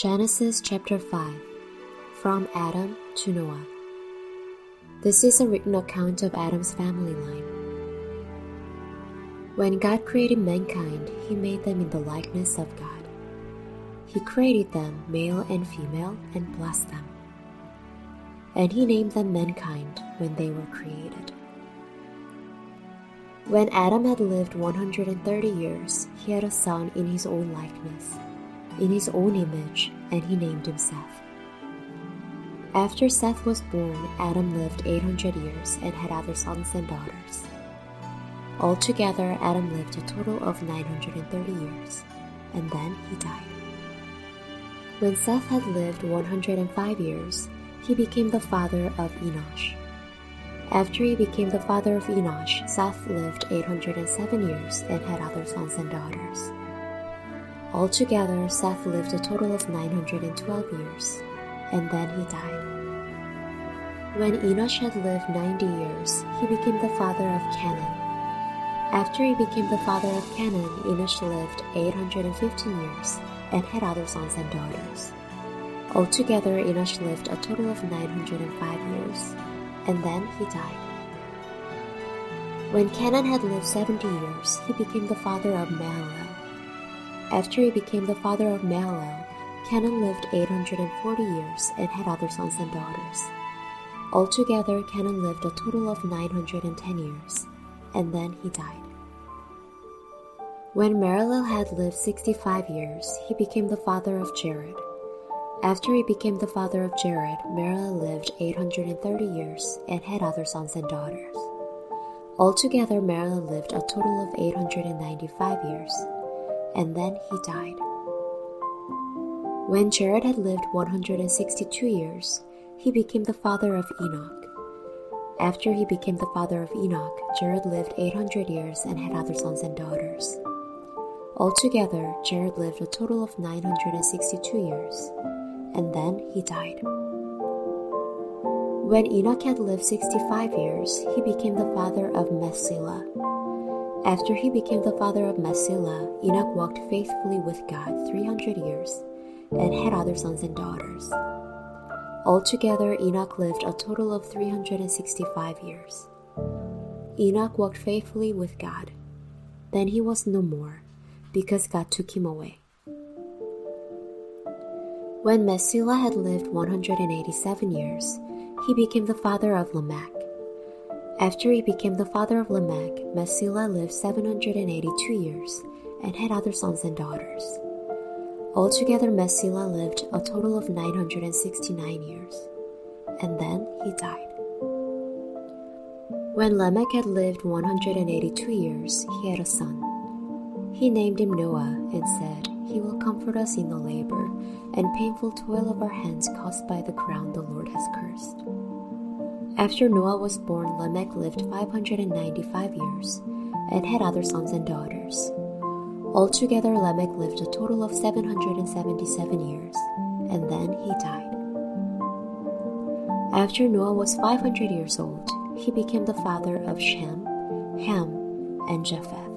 Genesis chapter 5 From Adam to Noah. This is a written account of Adam's family line. When God created mankind, He made them in the likeness of God. He created them male and female and blessed them. And He named them mankind when they were created. When Adam had lived 130 years, he had a son in his own likeness in his own image, and he named him Seth. After Seth was born, Adam lived 800 years and had other sons and daughters. Altogether, Adam lived a total of 930 years, and then he died. When Seth had lived 105 years, he became the father of Enosh. After he became the father of Enosh, Seth lived 807 years and had other sons and daughters. Altogether, Seth lived a total of 912 years, and then he died. When Enosh had lived 90 years, he became the father of Kenan. After he became the father of Kenan, Enosh lived 815 years and had other sons and daughters. Altogether, Enosh lived a total of 905 years, and then he died. When Kenan had lived 70 years, he became the father of Mahalalel. After he became the father of Mahalalel, Kenan lived 840 years and had other sons and daughters. Altogether, Kenan lived a total of 910 years, and then he died. When Mahalalel had lived 65 years, he became the father of Jared. After he became the father of Jared, Mahalalel lived 830 years and had other sons and daughters. Altogether, Mahalalel lived a total of 895 years, and then he died. When Jared had lived 162 years, he became the father of Enoch. After he became the father of Enoch, Jared lived 800 years and had other sons and daughters. Altogether, Jared lived a total of 962 years, and then he died. When Enoch had lived 65 years, he became the father of Methuselah. After he became the father of Methuselah, Enoch walked faithfully with God 300 years and had other sons and daughters. Altogether, Enoch lived a total of 365 years. Enoch walked faithfully with God. Then he was no more, because God took him away. When Methuselah had lived 187 years, he became the father of Lamech. After he became the father of Lamech, Methuselah lived 782 years and had other sons and daughters. Altogether, Methuselah lived a total of 969 years, and then he died. When Lamech had lived 182 years, he had a son. He named him Noah and said, He will comfort us in the labor and painful toil of our hands caused by the ground the Lord has cursed. After Noah was born, Lamech lived 595 years and had other sons and daughters. Altogether, Lamech lived a total of 777 years, and then he died. After Noah was 500 years old, he became the father of Shem, Ham, and Japheth.